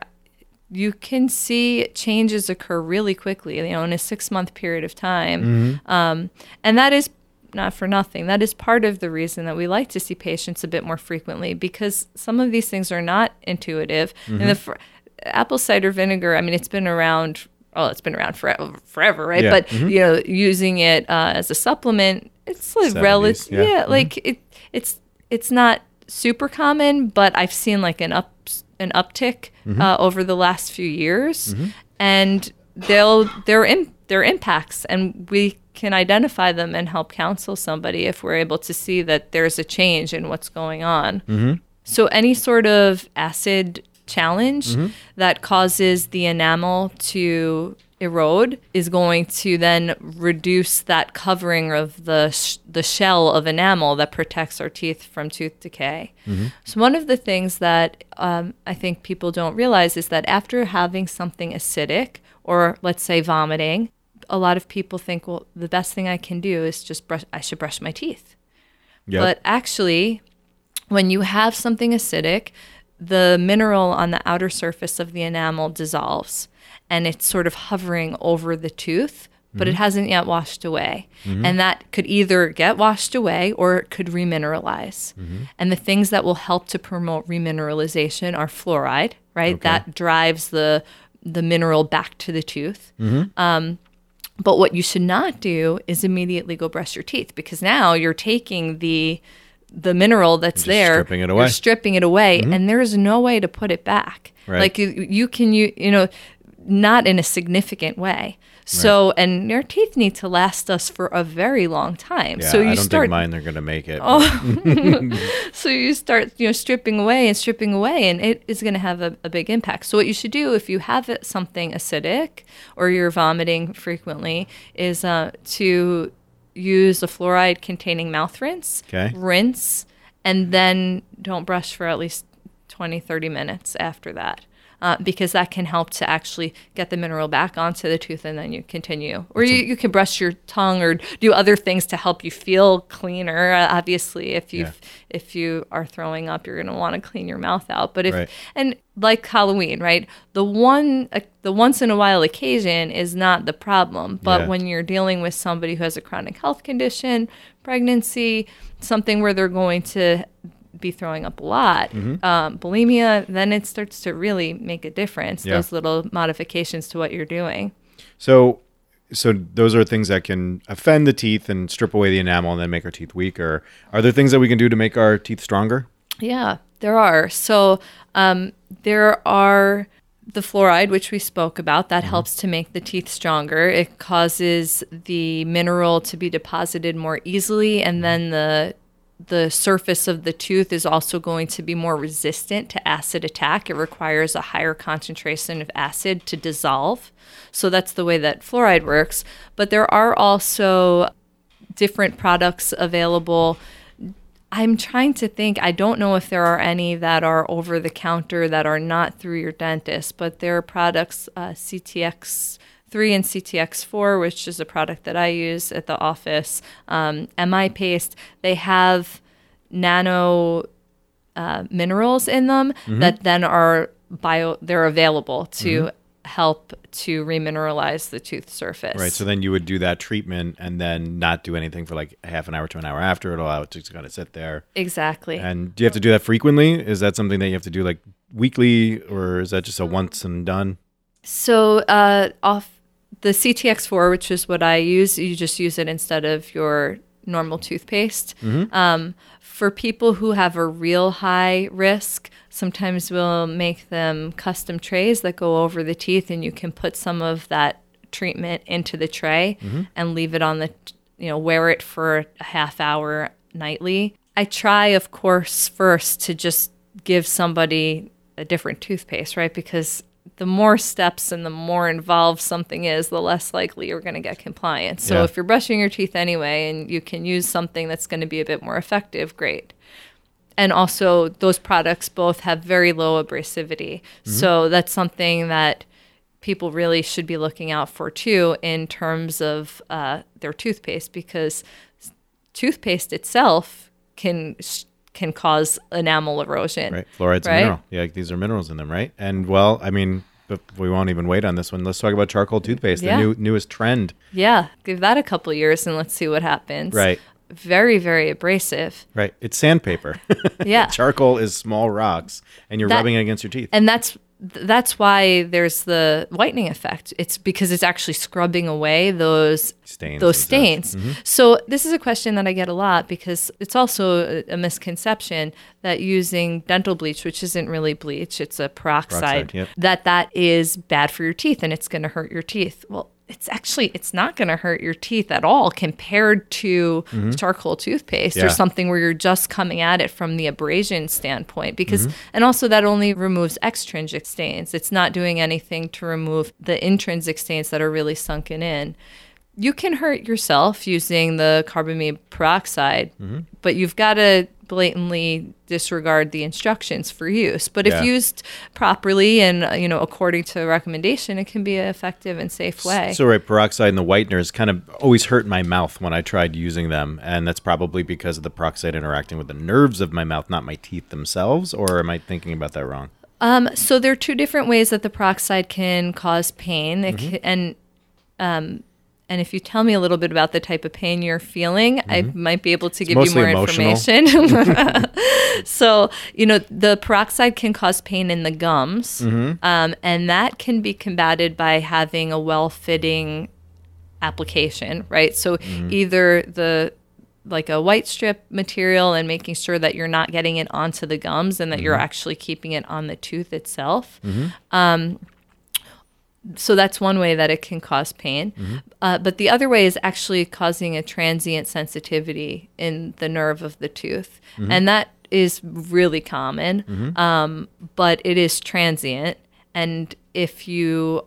you can see changes occur really quickly, you know, in a six month period of time. Mm-hmm. Um, and that is not for nothing. That is part of the reason that we like to see patients a bit more frequently because some of these things are not intuitive. And the fr- apple cider vinegar, I mean, it's been around. Oh, it's been around forever, forever right? Yeah. But mm-hmm. you know, using it uh, as a supplement, it's like 70s, relative. yeah. Yeah, mm-hmm. like it, it's it's not super common, but I've seen like an up an uptick mm-hmm. uh, over the last few years, and they'll their im- their impacts, and we can identify them and help counsel somebody if we're able to see that there's a change in what's going on. So any sort of acid challenge that causes the enamel to erode is going to then reduce that covering of the sh- the shell of enamel that protects our teeth from tooth decay. So one of the things that um, I think people don't realize is that after having something acidic or let's say vomiting, a lot of people think, well, the best thing I can do is just brush. I should brush my teeth. Yep. But actually, when you have something acidic, the mineral on the outer surface of the enamel dissolves and it's sort of hovering over the tooth, but it mm-hmm. hasn't yet washed away. Mm-hmm. And that could either get washed away or it could remineralize. Mm-hmm. And the things that will help to promote remineralization are fluoride, right? That drives the the mineral back to the tooth. Um, but what you should not do is immediately go brush your teeth because now you're taking the the mineral that's there, stripping it you're away. Mm-hmm. stripping it away, and there is no way to put it back. Right. Like you, you can you you know, not in a significant way. So, and your teeth need to last us for a very long time. yeah, so you I don't start think mine going to make it. so you start, you know, stripping away and stripping away, and it is going to have a, a big impact. So what you should do if you have something acidic or you're vomiting frequently is uh, to use a fluoride-containing mouth rinse, Okay. rinse, and then don't brush for at least 20, 30 minutes after that. Uh, because that can help to actually get the mineral back onto the tooth and then you continue. Or you, you can brush your tongue or do other things to help you feel cleaner. Uh, obviously, if you Yeah. if you are throwing up, you're going to want to clean your mouth out. But if Right. and like Halloween, right? The one uh, the once in a while occasion is not the problem, but Yeah. when you're dealing with somebody who has a chronic health condition, pregnancy, something where they're going to be throwing up a lot, Mm-hmm. um, bulimia, then it starts to really make a difference. Yeah. Those little modifications to what you're doing. So, so those are things that can offend the teeth and strip away the enamel and then make our teeth weaker. Are there things that we can do to make our teeth stronger? Yeah, there are. So um, there are the fluoride, which we spoke about, that helps to make the teeth stronger. It causes the mineral to be deposited more easily, and then the the surface of the tooth is also going to be more resistant to acid attack. It requires a higher concentration of acid to dissolve. So that's the way that fluoride works. But there are also different products available I'm trying to think. I don't know if there are any that are over the counter that are not through your dentist, but there are products, uh, CTX3 and CTX4, which is a product that I use at the office. Um, MI Paste, they have nano uh, minerals in them that then are bio, they're available to help to remineralize the tooth surface. Right. So then you would do that treatment and then not do anything for like half an hour to an hour after it. Allow it to kind of sit there. exactly. And do you have to do that frequently? Is that something that you have to do like weekly, or is that just a once and done? So uh, off the CTX4, which is what I use, you just use it instead of your normal toothpaste. Um, for people who have a real high risk, sometimes we'll make them custom trays that go over the teeth, and you can put some of that treatment into the tray and leave it on the, you know, wear it for a half hour nightly. I try, of course, first to just give somebody a different toothpaste, right? Because the more steps and the more involved something is, the less likely you're going to get compliance. So Yeah. if you're brushing your teeth anyway and you can use something that's going to be a bit more effective, great. And also, those products both have very low abrasivity. So that's something that people really should be looking out for too in terms of uh, their toothpaste because toothpaste itself can can cause enamel erosion. Right. Fluoride's a Right? mineral. Yeah, these are minerals in them, right? And well, I mean, but we won't even wait on this one. Let's talk about charcoal toothpaste, Yeah. the new newest trend. Yeah, give that a couple years and let's see what happens. Right. Very, very abrasive. Right. It's sandpaper. Yeah. charcoal is small rocks, and you're That- rubbing it against your teeth. and that's that's why there's the whitening effect. It's because it's actually scrubbing away those Stains those stains. Mm-hmm. So this is a question that I get a lot because it's also a, a misconception that using dental bleach, which isn't really bleach, it's a peroxide, Peroxide, yep. that that is bad for your teeth and it's going to hurt your teeth. Well, it's actually it's not going to hurt your teeth at all compared to charcoal toothpaste Mm-hmm. Yeah. or something where you're just coming at it from the abrasion standpoint because Mm-hmm. and also that only removes extrinsic stains. It's not doing anything to remove the intrinsic stains that are really sunken in. You can hurt yourself using the carbamide peroxide, Mm-hmm. but you've got to blatantly disregard the instructions for use. But if used properly and uh, you know according to recommendation, it can be an effective and safe way. So right, peroxide and the whiteners kind of always hurt my mouth when I tried using them, and that's probably because of the peroxide interacting with the nerves of my mouth, not my teeth themselves. Or am I thinking about that wrong? Um, so there are two different ways that the peroxide can cause pain, It Mm-hmm. ca- and um, and if you tell me a little bit about the type of pain you're feeling, I might be able to give you Mm-hmm. more emotional. information. so you know the peroxide can cause pain in the gums, Mm-hmm. um, and that can be combated by having a well-fitting application, right? So Mm-hmm. either the like a white strip material and making sure that you're not getting it onto the gums and that you're actually keeping it on the tooth itself. Um, so that's one way that it can cause pain. Uh, but the other way is actually causing a transient sensitivity in the nerve of the tooth. And that is really common, um, but it is transient. And if you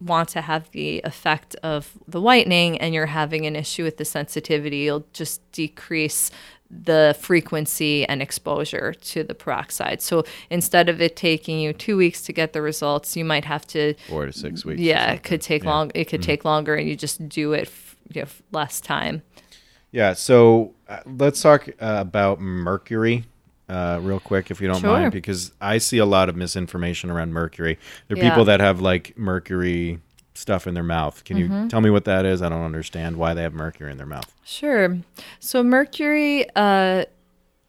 want to have the effect of the whitening and you're having an issue with the sensitivity, you'll just decrease the frequency and exposure to the peroxide. So instead of it taking you two weeks to get the results, you might have to Four to six weeks. yeah, it could take long. It could take longer, and you just do it f- you know, less time. Yeah. So uh, let's talk uh, about mercury. Uh, real quick, if you don't Sure. mind, because I see a lot of misinformation around mercury. There are Yeah. people that have like mercury stuff in their mouth. Can Mm-hmm. you tell me what that is? I don't understand why they have mercury in their mouth. Sure. So mercury uh,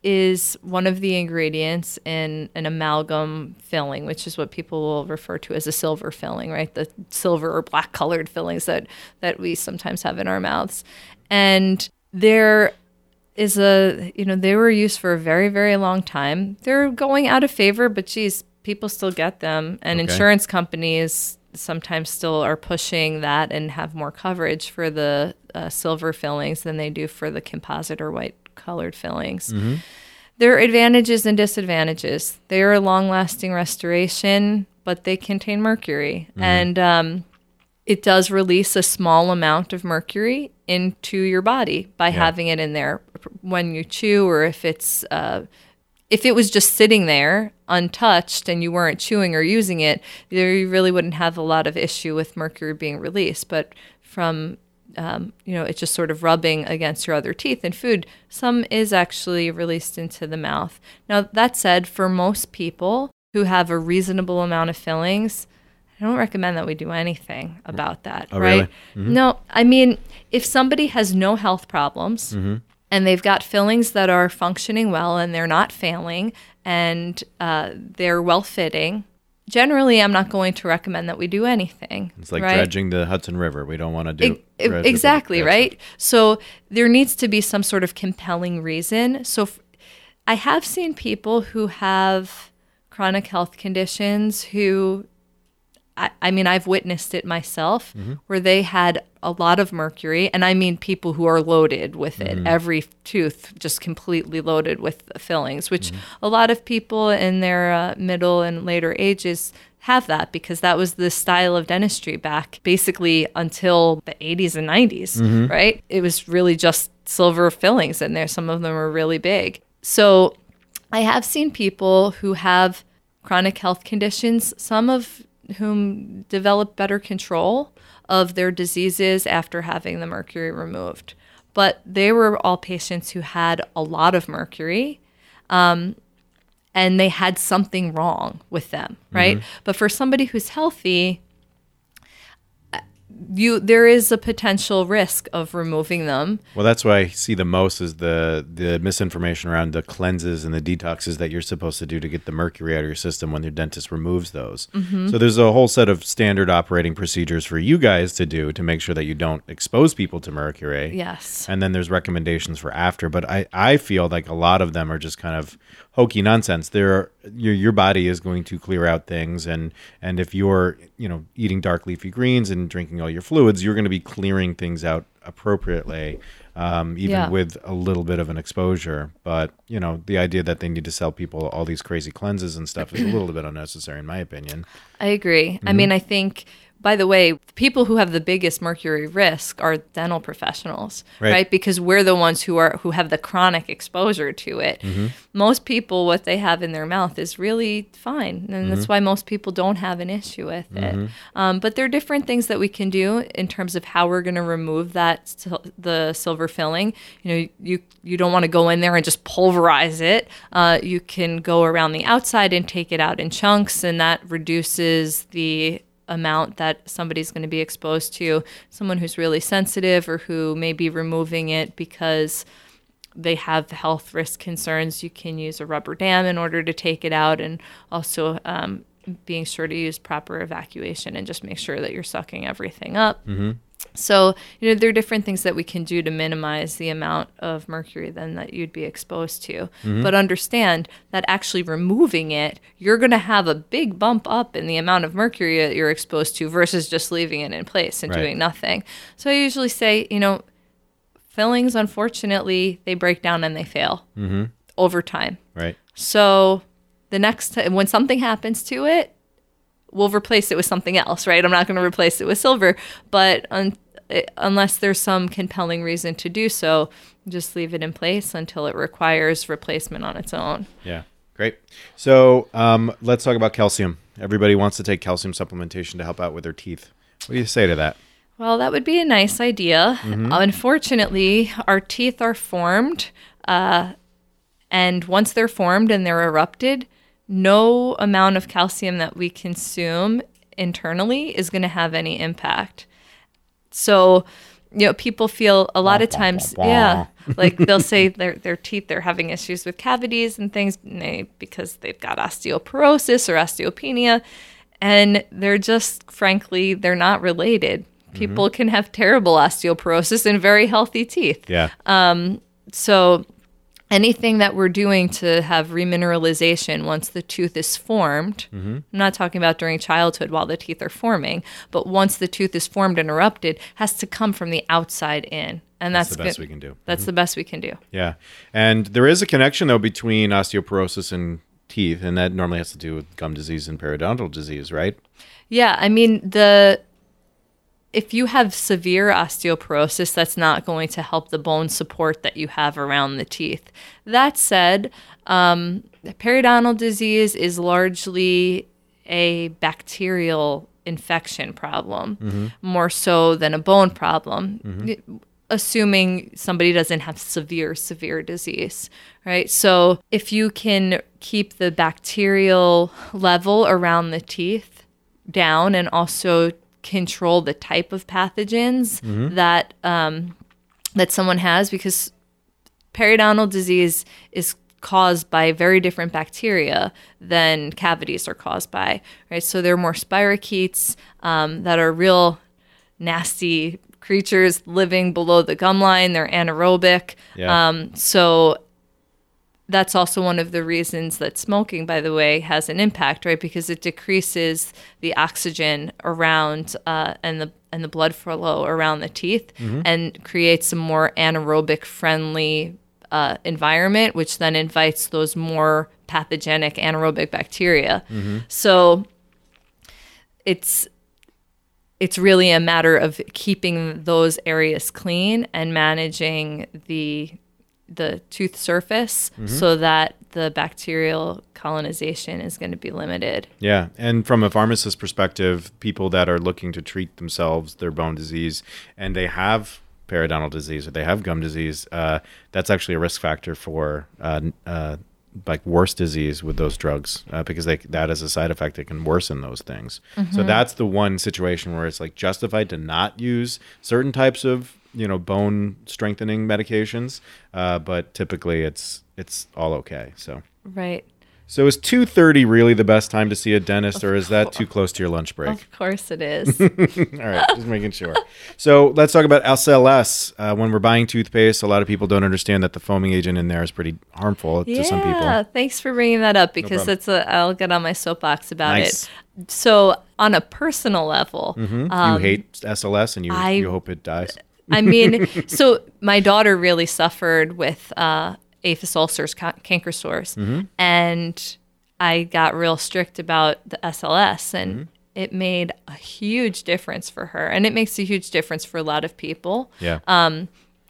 is one of the ingredients in an amalgam filling, which is what people will refer to as a silver filling, right? The silver or black colored fillings that that we sometimes have in our mouths, and there is a you know they were used for a very very long time. They're going out of favor, but geez, people still get them, and Okay. insurance companies sometimes still are pushing that and have more coverage for the uh, silver fillings than they do for the composite or white colored fillings. There are advantages and disadvantages. They are a long lasting restoration, but they contain mercury. And um, it does release a small amount of mercury into your body by having it in there when you chew or if it's. Uh, if it was just sitting there untouched and you weren't chewing or using it, there you really wouldn't have a lot of issue with mercury being released. But from um, you know, it's just sort of rubbing against your other teeth and food. Some is actually released into the mouth. Now, that said, for most people who have a reasonable amount of fillings, I don't recommend that we do anything about that, Oh, right? really? No, I mean, if somebody has no health problems and they've got fillings that are functioning well and they're not failing and uh, they're well fitting, generally, I'm not going to recommend that we do anything. It's like right? dredging the Hudson River. We don't want to do E- e- dredge the- exactly right so there needs to be some sort of compelling reason so f- i have seen people who have chronic health conditions who I, I mean i've witnessed it myself mm-hmm. where they had a lot of mercury and i mean people who are loaded with it mm. every tooth just completely loaded with the fillings which mm-hmm. a lot of people in their uh, middle and later ages have that because that was the style of dentistry back basically until the 80s and 90s, mm-hmm. right? It was really just silver fillings in there. Some of them are really big. So I have seen people who have chronic health conditions, some of whom develop better control of their diseases after having the mercury removed. But they were all patients who had a lot of mercury um, and they had something wrong with them, right? Mm-hmm. But for somebody who's healthy, you there is a potential risk of removing them. Well, that's what I see the most is the the misinformation around the cleanses and the detoxes that you're supposed to do to get the mercury out of your system when your dentist removes those. Mm-hmm. So there's a whole set of standard operating procedures for you guys to do to make sure that you don't expose people to mercury. Yes. And then there's recommendations for after, but I, I feel like a lot of them are just kind of hokey nonsense. There, your your body is going to clear out things, and and if you're you know eating dark leafy greens and drinking all your fluids, you're going to be clearing things out appropriately, um, even Yeah. with a little bit of an exposure. But you know, the idea that they need to sell people all these crazy cleanses and stuff is a little bit unnecessary, in my opinion. I agree. Mm-hmm. I mean, I think by the way, people who have the biggest mercury risk are dental professionals, Right. right? Because we're the ones who are who have the chronic exposure to it. Mm-hmm. Most people what they have in their mouth is really fine, and Mm-hmm. that's why most people don't have an issue with it. Um, but there are different things that we can do in terms of how we're going to remove that the silver filling. You know, you you don't want to go in there and just pulverize it. Uh, you can go around the outside and take it out in chunks, and that reduces the amount that somebody's going to be exposed to. Someone who's really sensitive or who may be removing it because they have health risk concerns, you can use a rubber dam in order to take it out, and also um, being sure to use proper evacuation and just make sure that you're sucking everything up. So, you know, there are different things that we can do to minimize the amount of mercury then that you'd be exposed to. Mm-hmm. But understand that actually removing it, you're going to have a big bump up in the amount of mercury that you're exposed to versus just leaving it in place and Right. doing nothing. So I usually say, you know, fillings, unfortunately, they break down and they fail mm-hmm. over time. Right. So the next time when something happens to it, we'll replace it with something else, right? I'm not going to replace it with silver, but un- unless there's some compelling reason to do so, just leave it in place until it requires replacement on its own. Yeah, great. So um, let's talk about calcium. Everybody wants to take calcium supplementation to help out with their teeth. What do you say to that? Well, that would be a nice idea. Unfortunately, our teeth are formed, uh, and once they're formed and they're erupted, no amount of calcium that we consume internally is going to have any impact. So, you know, people feel a lot of times, yeah, like they'll say their their teeth they're having issues with cavities and things because they've got osteoporosis or osteopenia, and they're just frankly they're not related. Mm-hmm. People can have terrible osteoporosis and very healthy teeth. Yeah. Um, so anything that we're doing to have remineralization once the tooth is formed, mm-hmm. I'm not talking about during childhood while the teeth are forming, but once the tooth is formed and erupted, has to come from the outside in. And That's that's, the best good- we can do. That's mm-hmm. the best we can do. Yeah. And there is a connection, though, between osteoporosis and teeth, and that normally has to do with gum disease and periodontal disease, right? Yeah, I mean the if you have severe osteoporosis, that's not going to help the bone support that you have around the teeth. That said, um, periodontal disease is largely a bacterial infection problem, more so than a bone problem. Assuming somebody doesn't have severe, severe disease, right? So, if you can keep the bacterial level around the teeth, down and also control the type of pathogens that um, that someone has because periodontal disease is caused by very different bacteria than cavities are caused by right? So there are more spirochetes um, that are real nasty creatures living below the gum line. They're anaerobic. Yeah. um, so that's also one of the reasons that smoking, by the way, has an impact, right? Because it decreases the oxygen around uh, and the and the blood flow around the teeth, and creates a more anaerobic friendly uh, environment, which then invites those more pathogenic anaerobic bacteria. So it's it's really a matter of keeping those areas clean and managing the the tooth surface so that the bacterial colonization is going to be limited. Yeah, and from a pharmacist perspective, people that are looking to treat themselves their bone disease and they have periodontal disease or they have gum disease, uh, that's actually a risk factor for uh, uh, like worse disease with those drugs uh, because they, that is a side effect that can worsen those things. So that's the one situation where it's like justified to not use certain types of you know bone strengthening medications, uh, but typically it's it's all okay. So. Right. So is 2:30 really the best time to see a dentist or is that too close to your lunch break? Of course it is. All right, just making sure. So let's talk about SLS. Uh, when we're buying toothpaste, a lot of people don't understand that the foaming agent in there is pretty harmful to some people. Yeah, thanks for bringing that up because problem. that's a I'll get on my soapbox about Nice. it. So, on a personal level, you hate SLS and you I- you hope it dies. I mean, so my daughter really suffered with uh, aphthous ulcers, ca- canker sores, and I got real strict about the SLS, and it made a huge difference for her, and it makes a huge difference for a lot of people. Yeah.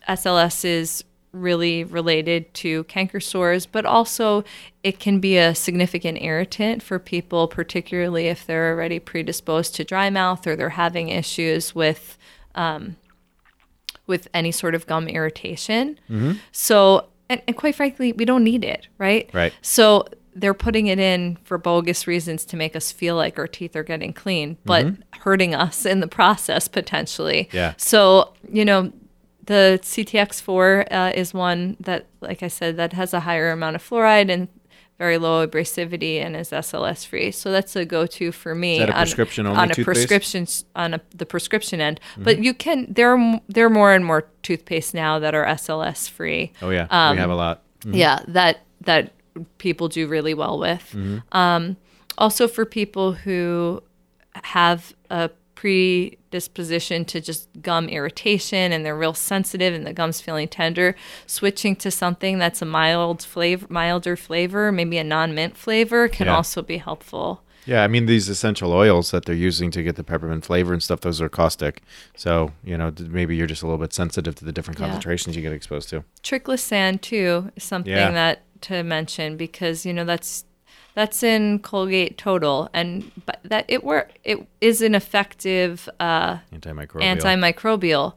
SLS is really related to canker sores, but also it can be a significant irritant for people, particularly if they're already predisposed to dry mouth or they're having issues with um, with any sort of gum irritation. So, and, and quite frankly, we don't need it, right? Right. So they're putting it in for bogus reasons to make us feel like our teeth are getting clean, but hurting us in the process potentially. Yeah. So, you know, the CTX4 uh, is one that, like I said, that has a higher amount of fluoride and very low abrasivity and is SLS free. So that's a go-to for me. Is that a on- prescription-only on a toothpaste? prescription on a, the prescription end. Mm-hmm. But you can there are there are more and more toothpaste now that are SLS free. Oh yeah, Um, we have a lot. Yeah, that that people do really well with. Um, also, for people who have a predisposition to just gum irritation and they're real sensitive and the gums feeling tender, switching to something that's a mild flavor, milder flavor, maybe a non mint flavor, can Yeah. also be helpful. Yeah, I mean these essential oils that they're using to get the peppermint flavor and stuff; those are caustic. So you know maybe you're just a little bit sensitive to the different Yeah. concentrations you get exposed to. Triclosan too is something Yeah. that to mention because you know that's that's in Colgate Total, and but that it were it is an effective uh, Antimicrobial. antimicrobial,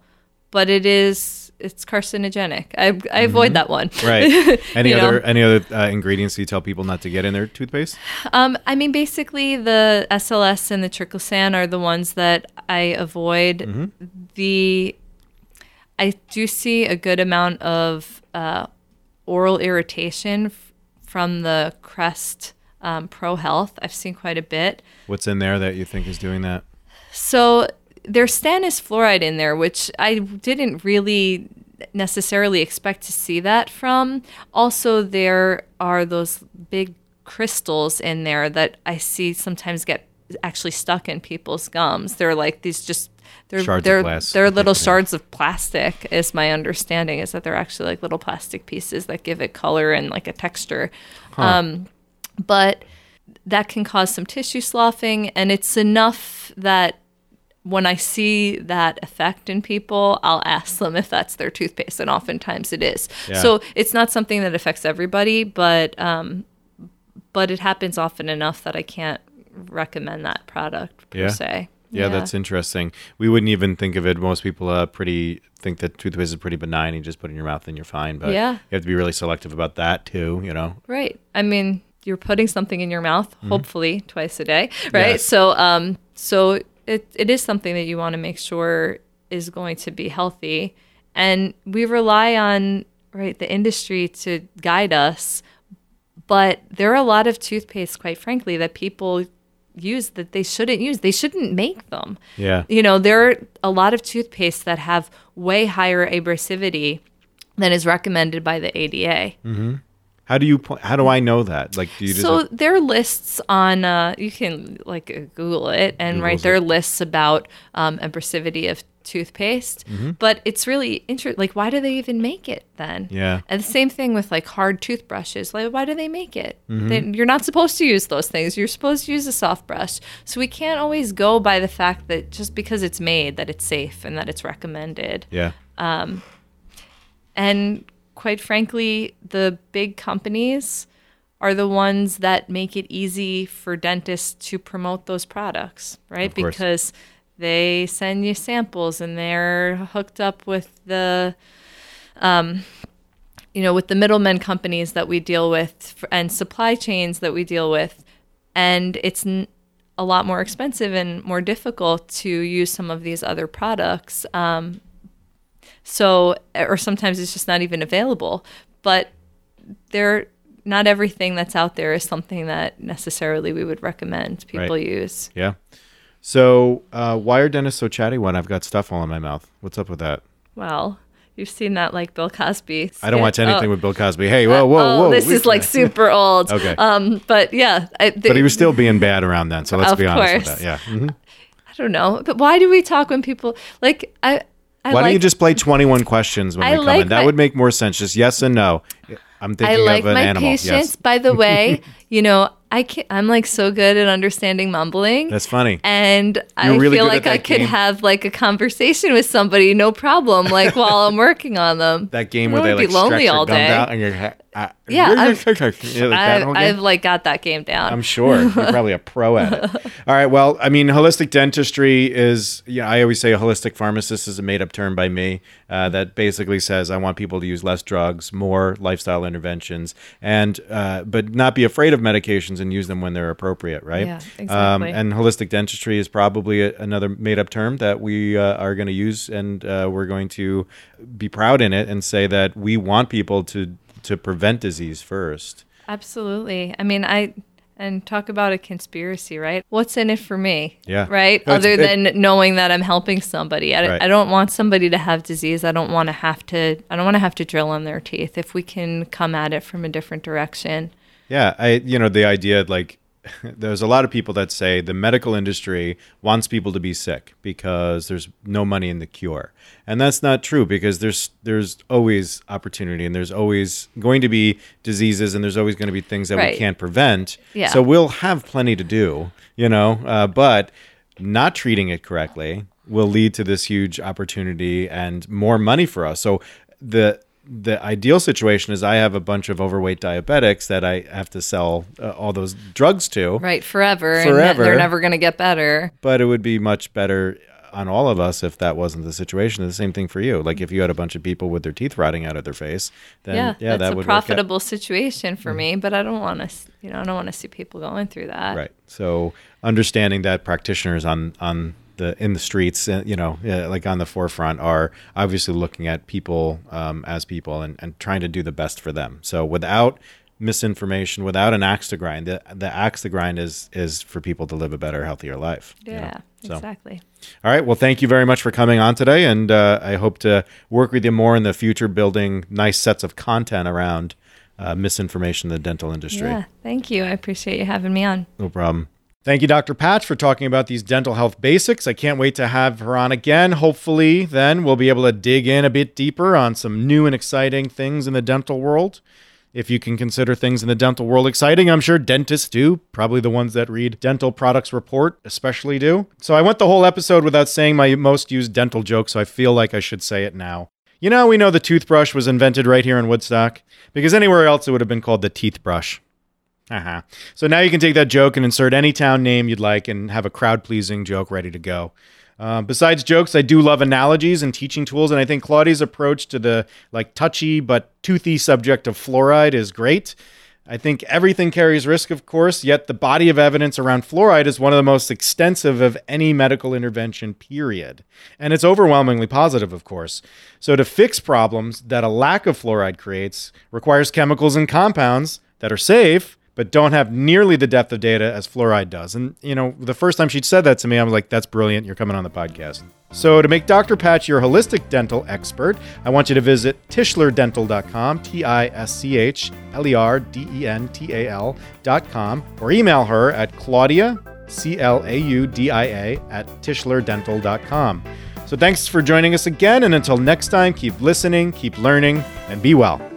but it is it's carcinogenic. I, I avoid that one. Mm-hmm. right. Any You know? other any other uh, ingredients you tell people not to get in their toothpaste? Um, I mean, basically, the SLS and the triclosan are the ones that I avoid. Mm-hmm. The I do see a good amount of uh, oral irritation f- from the Crest um, Pro Health. I've seen quite a bit. What's in there that you think is doing that? So there's stannous fluoride in there, which I didn't really necessarily expect to see that from. Also, there are those big crystals in there that I see sometimes get actually stuck in people's gums. They're like these just they're Shards of they're glass. they're little shards of plastic. Is my understanding is that they're actually like little plastic pieces that give it color and like a texture. Um, but that can cause some tissue sloughing, and it's enough that when I see that effect in people, I'll ask them if that's their toothpaste, and oftentimes it is. Yeah. So it's not something that affects everybody, but um, but it happens often enough that I can't recommend that product per Yeah. se. Yeah, yeah, that's interesting. We wouldn't even think of it. Most people uh, pretty think that toothpaste is pretty benign. You just put it in your mouth and you're fine. But Yeah. you have to be really selective about that too. You know. Right. I mean, you're putting something in your mouth, hopefully twice a day, right? Mm-hmm. Yes. So, um, so it, it is something that you want to make sure is going to be healthy, and we rely on right the industry to guide us. But there are a lot of toothpaste, quite frankly, that people use that they shouldn't use. They shouldn't make them. Yeah. You know, there are a lot of toothpaste that have way higher abrasivity than is recommended by the ADA. How do you? How do I know that? Like, do you just? So there are lists on. Uh, you can like Google it, and right Googles there are lists about um, abrasivity of toothpaste. Mm-hmm. But it's really interesting. Like, why do they even make it then? Yeah. And the same thing with like hard toothbrushes. Like, why do they make it? Mm-hmm. They, you're not supposed to use those things. You're supposed to use a soft brush. So we can't always go by the fact that just because it's made that it's safe and that it's recommended. yeah. Um and quite frankly, the big companies are the ones that make it easy for dentists to promote those products, right? Because they send you samples and they're hooked up with the um, you know, with the middlemen companies that we deal with and supply chains that we deal with. And it's n- a lot more expensive and more difficult to use some of these other products. Um, so, or sometimes it's just not even available. But there, not everything that's out there is something that necessarily we would recommend people Right. use. Yeah. So, uh, why are dentists so chatty when I've got stuff all in my mouth? What's up with that? Well, you've seen that like Bill Cosby. I don't watch skit. anything Oh. with Bill Cosby. Hey, whoa, whoa, oh, whoa. this is like super old. Okay. Um, but yeah, I, But he was still being bad around then, so let's be honest with that. Yeah. Mhm. I don't know. But why do we talk when people like I? I Why like, don't you just play 21 questions when I we come like in? That my- would make more sense. Just yes and no. I'm I thinking like of an my animal. patience. Yes. By the way, you know, I can I'm like so good at understanding mumbling. That's funny. and I You're really feel like I that could have like a conversation with somebody, no problem, like while I'm working on them. That game I where they like be lonely stretch your all day. out and you're, uh, Yeah, I've- yeah, like I've. I've like got that game down. I'm sure you're probably a pro at it. All right. Well, I mean, holistic dentistry is, yeah, I always say a holistic pharmacist is a made up term by me uh, that basically says I want people to use less drugs, more lifestyle interventions, and, uh, but not be afraid of medications and use them when they're appropriate, right? Yeah, Um, exactly. and holistic dentistry is probably a, another made up term that we uh, are going to use and uh, we're going to be proud in it and say that we want people to, to prevent disease first. Absolutely. I mean, I and talk about a conspiracy, right? What's in it for me? Yeah. Right? No, Other it- than knowing that I'm helping somebody. I, Right. I don't want somebody to have disease. I don't want to have to I don't want to have to drill in their teeth if we can come at it from a different direction. Yeah, I you know the idea like there's a lot of people that say the medical industry wants people to be sick because there's no money in the cure. And that's not true because there's there's always opportunity and there's always going to be diseases and there's always going to be things that Right. we can't prevent. Yeah. So we'll have plenty to do, you know, uh, but not treating it correctly will lead to this huge opportunity and more money for us. So the the ideal situation is I have a bunch of overweight diabetics that I have to sell uh, all those drugs to, Right, forever. And Forever. they're never going to get better. but it would be much better on all of us if that wasn't the situation. The same thing for you. Like if you had a bunch of people with their teeth rotting out of their face, then yeah, yeah, that's that a would out. profitable situation for me, but I don't want to, you know, I don't want to see people going through that. right so understanding that practitioners on on the in the streets uh, you know uh, like on the forefront are obviously looking at people um, as people and, and trying to do the best for them so without misinformation without an axe to grind the, the axe to grind is is for people to live a better healthier life you know? Yeah, So- exactly. all right well thank you very much for coming on today and uh, i hope to work with you more in the future building nice sets of content around uh, misinformation in the dental industry Yeah, thank you. I appreciate you having me on. no problem. Thank you, Dr. Patch, for talking about these dental health basics. I can't wait to have her on again. Hopefully, then we'll be able to dig in a bit deeper on some new and exciting things in the dental world. If you can consider things in the dental world exciting, I'm sure dentists do. Probably the ones that read Dental Products Report, especially do. So I went the whole episode without saying my most used dental joke, so I feel like I should say it now. You know, we know the toothbrush was invented right here in Woodstock, because anywhere else it would have been called the teeth brush. Uh-huh. So now you can take that joke and insert any town name you'd like and have a crowd pleasing joke ready to go. Uh, besides jokes, I do love analogies and teaching tools, and I think Claudia's approach to the like touchy but toothy subject of fluoride is great. I think everything carries risk, of course, yet the body of evidence around fluoride is one of the most extensive of any medical intervention, period. And it's overwhelmingly positive, of course. So to fix problems that a lack of fluoride creates requires chemicals and compounds that are safe, but don't have nearly the depth of data as fluoride does. And, you know, the first time she'd said that to me, I was like, that's brilliant. You're coming on the podcast. So, to make Dr. Patch your holistic dental expert, I want you to visit tischlerdental.com, T I S C H L E R D E N T A L.com, or email her at Claudia, C L A U D I A, at tischlerdental.com. So, thanks for joining us again. And until next time, keep listening, keep learning, and be well.